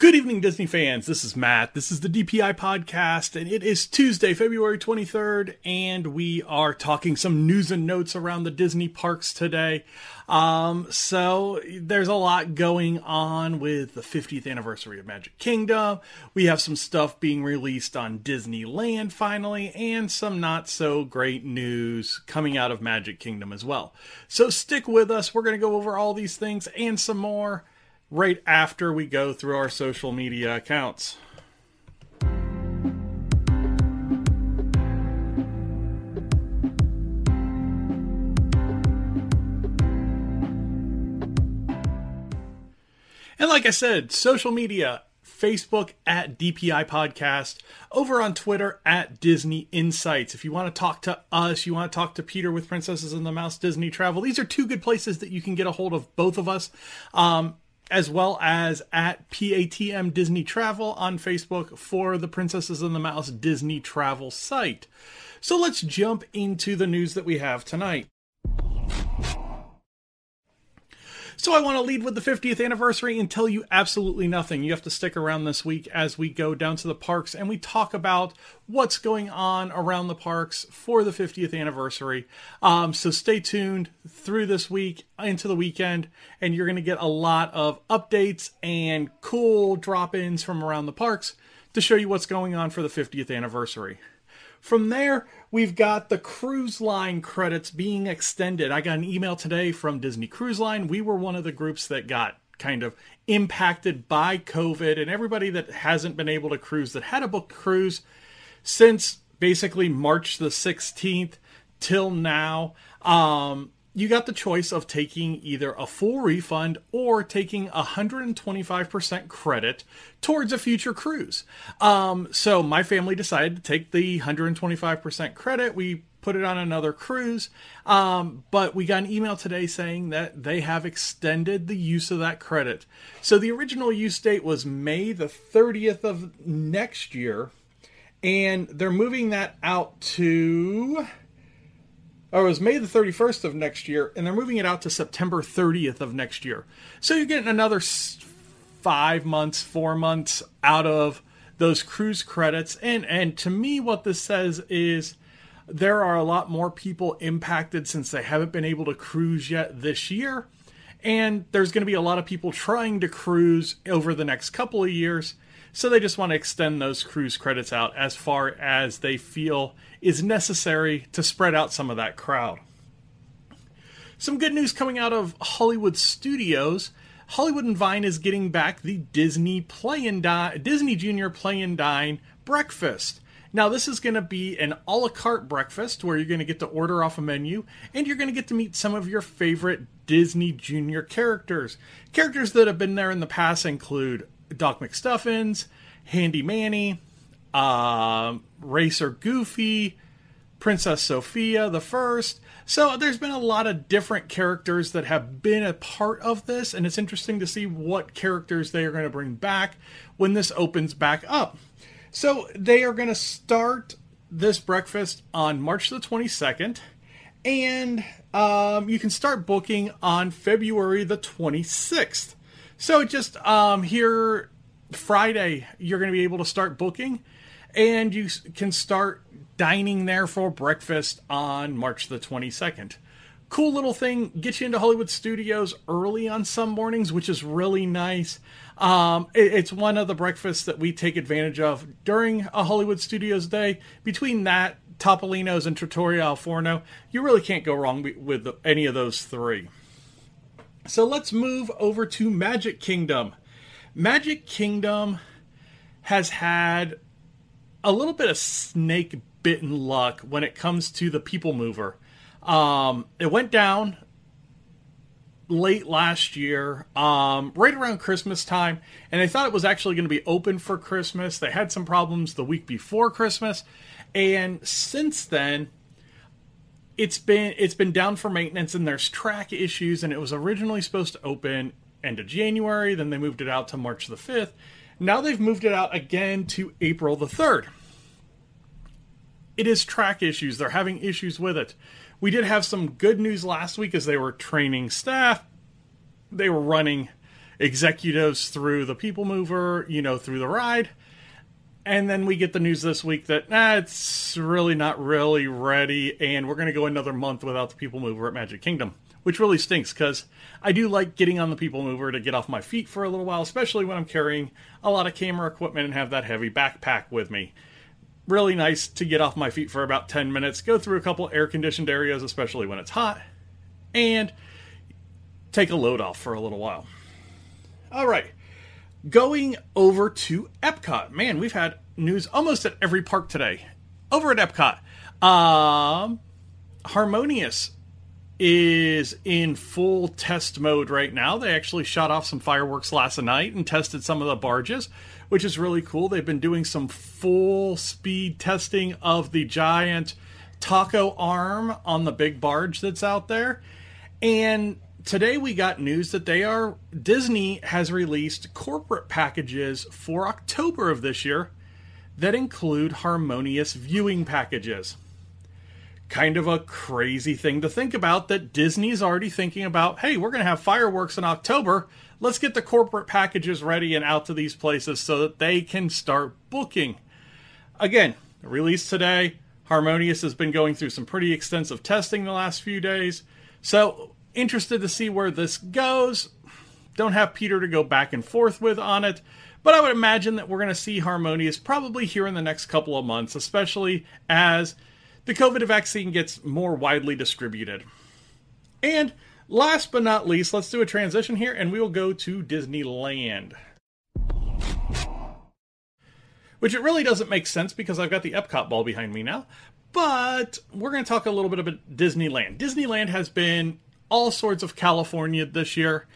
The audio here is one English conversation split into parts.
Good evening, Disney fans. This is Matt. This is the DPI podcast, and it is Tuesday, February 23rd, and we are talking some news and notes around the Disney parks today. Um, so there's a lot going on with the 50th anniversary of Magic Kingdom. We have some stuff being released on Disneyland finally, and some not so great news coming out of Magic Kingdom as well. So stick with us. We're going to go over all these things and some more right after we go through our social media accounts. And like I said, social media Facebook at DPI Podcast, over on Twitter at Disney Insights. If you want to talk to us, you want to talk to Peter with Princesses and the Mouse Disney Travel, these are two good places that you can get a hold of both of us. Um, as well as at PATM Disney Travel on Facebook for the Princesses and the Mouse Disney Travel site. So let's jump into the news that we have tonight. So I want to lead with the 50th anniversary and tell you absolutely nothing. You have to stick around this week as we go down to the parks and we talk about what's going on around the parks for the 50th anniversary. Um, so stay tuned through this week into the weekend, and you're going to get a lot of updates and cool drop ins from around the parks to show you what's going on for the 50th anniversary. From there, we've got the cruise line credits being extended. I got an email today from Disney Cruise Line. We were one of the groups that got kind of impacted by COVID, and everybody that hasn't been able to cruise that had a booked cruise since basically March the 16th till now. Um, you got the choice of taking either a full refund or taking 125% credit towards a future cruise. Um, so my family decided to take the 125% credit. We put it on another cruise. Um, but we got an email today saying that they have extended the use of that credit. So the original use date was May the 30th of next year. And they're moving that out to or it was May the 31st of next year, and they're moving it out to September 30th of next year. So you're getting another five months, four months out of those cruise credits. And and to me, what this says is there are a lot more people impacted since they haven't been able to cruise yet this year. And there's going to be a lot of people trying to cruise over the next couple of years. So they just want to extend those cruise credits out as far as they feel is necessary to spread out some of that crowd. Some good news coming out of Hollywood Studios. Hollywood and Vine is getting back the Disney Play and Dine, Disney Junior Play and Dine breakfast. Now, this is going to be an a la carte breakfast where you're going to get to order off a menu and you're going to get to meet some of your favorite Disney Junior characters. Characters that have been there in the past include Doc McStuffins, Handy Manny, uh, Racer Goofy, Princess Sofia the First. So there's been a lot of different characters that have been a part of this, and it's interesting to see what characters they are going to bring back when this opens back up. So they are going to start this breakfast on March the 22nd, and um, you can start booking on February the 26th. So just um, here Friday, you're going to be able to start booking and you can start dining there for breakfast on March the 22nd. Cool little thing, get you into Hollywood Studios early on some mornings, which is really nice. Um, it, it's one of the breakfasts that we take advantage of during a Hollywood Studios day. Between that, Topolino's, and Trattoria al Forno, you really can't go wrong with any of those three. So let's move over to Magic Kingdom. Magic Kingdom has had a little bit of snake bitten luck when it comes to the People Mover. Um, it went down late last year, um, right around Christmas time, and they thought it was actually going to be open for Christmas. They had some problems the week before Christmas, and since then, it's been it's been down for maintenance and there's track issues. And it was originally supposed to open end of January, then they moved it out to March the fifth. Now they've moved it out again to April the third. It is track issues. They're having issues with it. We did have some good news last week as they were training staff. They were running executives through the People Mover, you know, through the ride. And then we get the news this week that nah, it's really not really ready, and we're going to go another month without the People Mover at Magic Kingdom, which really stinks because I do like getting on the People Mover to get off my feet for a little while, especially when I'm carrying a lot of camera equipment and have that heavy backpack with me really nice to get off my feet for about 10 minutes, go through a couple air conditioned areas, especially when it's hot, and take a load off for a little while. All right, going over to Epcot. Man, we've had news almost at every park today. Over at Epcot, um, Harmonious is in full test mode right now. They actually shot off some fireworks last night and tested some of the barges, which is really cool. They've been doing some full speed testing of the giant taco arm on the big barge that's out there. And today we got news that they are Disney has released corporate packages for October of this year that include harmonious viewing packages kind of a crazy thing to think about that Disney's already thinking about, hey, we're going to have fireworks in October. Let's get the corporate packages ready and out to these places so that they can start booking. Again, released today. Harmonious has been going through some pretty extensive testing the last few days. So, interested to see where this goes. Don't have Peter to go back and forth with on it, but I would imagine that we're going to see Harmonious probably here in the next couple of months, especially as the COVID vaccine gets more widely distributed. And last but not least, let's do a transition here and we will go to Disneyland. Which it really doesn't make sense because I've got the Epcot ball behind me now. But we're going to talk a little bit about Disneyland. Disneyland has been all sorts of California this year,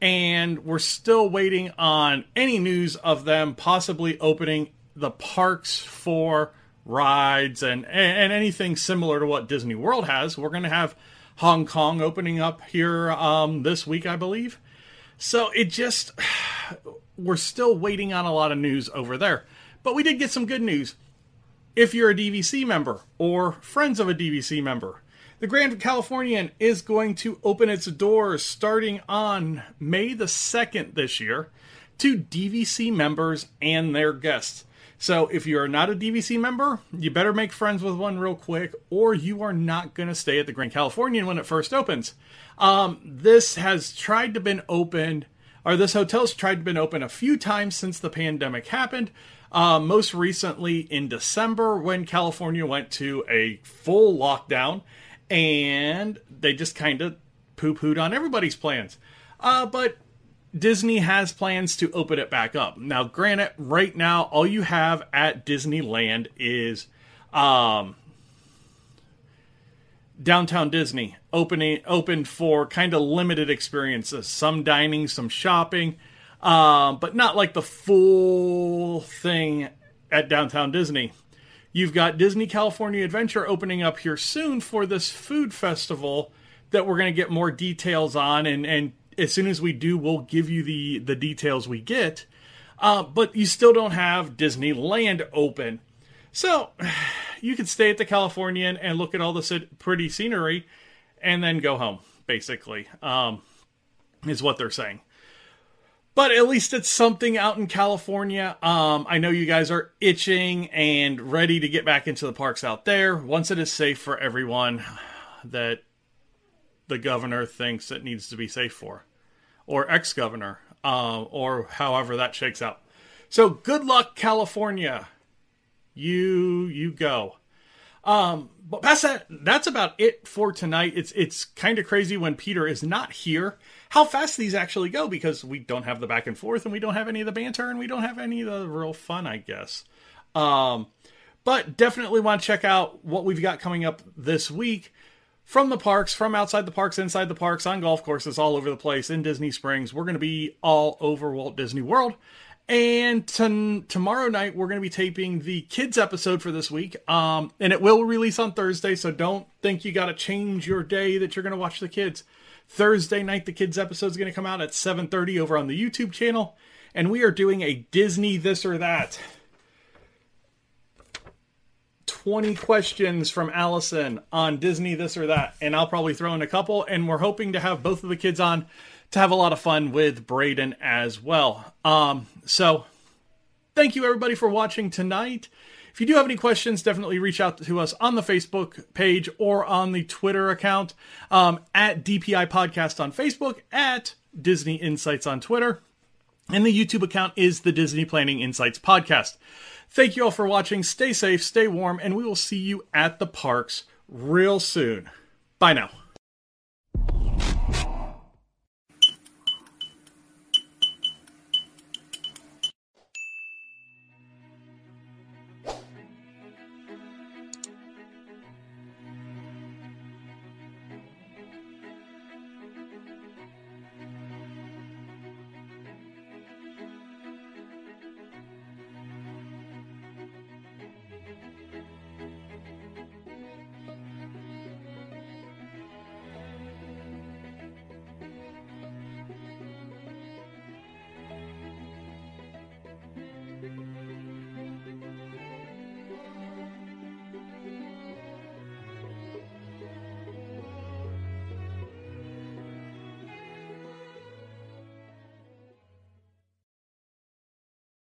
and we're still waiting on any news of them possibly opening the parks for rides and and anything similar to what Disney World has. We're going to have Hong Kong opening up here um, this week, I believe. So it just we're still waiting on a lot of news over there. But we did get some good news. If you're a DVC member or friends of a DVC member, the Grand Californian is going to open its doors starting on May the 2nd this year to DVC members and their guests. So if you're not a DVC member, you better make friends with one real quick, or you are not going to stay at the Grand Californian when it first opens. Um, this has tried to been opened, or this hotel's tried to been open a few times since the pandemic happened. Uh, most recently in December when California went to a full lockdown, and they just kind of poo pooed on everybody's plans. Uh, but Disney has plans to open it back up. Now, granted, right now, all you have at Disneyland is um, Downtown Disney opening open for kind of limited experiences, some dining, some shopping, um, but not like the full thing at Downtown Disney. You've got Disney California Adventure opening up here soon for this food festival that we're going to get more details on and, and as soon as we do, we'll give you the the details we get. Uh, but you still don't have Disneyland open, so you can stay at the Californian and look at all the pretty scenery, and then go home. Basically, um, is what they're saying. But at least it's something out in California. Um, I know you guys are itching and ready to get back into the parks out there once it is safe for everyone that the governor thinks it needs to be safe for, or ex governor. uh, or however that shakes out. So good luck, California. You you go. Um, but past that, that's about it for tonight. It's it's kind of crazy when Peter is not here. How fast these actually go because we don't have the back and forth, and we don't have any of the banter, and we don't have any of the real fun, I guess. Um, but definitely want to check out what we've got coming up this week from the parks, from outside the parks, inside the parks, on golf courses all over the place in Disney Springs. We're going to be all over Walt Disney World. And t- tomorrow night, we're going to be taping the kids episode for this week. Um, and it will release on Thursday, so don't think you got to change your day that you're going to watch the kids. Thursday night, the kids episode is going to come out at 7.30 over on the YouTube channel. And we are doing a Disney this or that 20 questions from Allison on Disney this or that, and I'll probably throw in a couple. And we're hoping to have both of the kids on to have a lot of fun with Braden as well. Um, so thank you everybody for watching tonight. If you do have any questions, definitely reach out to us on the Facebook page or on the Twitter account um, at DPI Podcast on Facebook, at Disney Insights on Twitter, and the YouTube account is the Disney Planning Insights Podcast. Thank you all for watching. Stay safe, stay warm, and we will see you at the parks real soon. Bye now.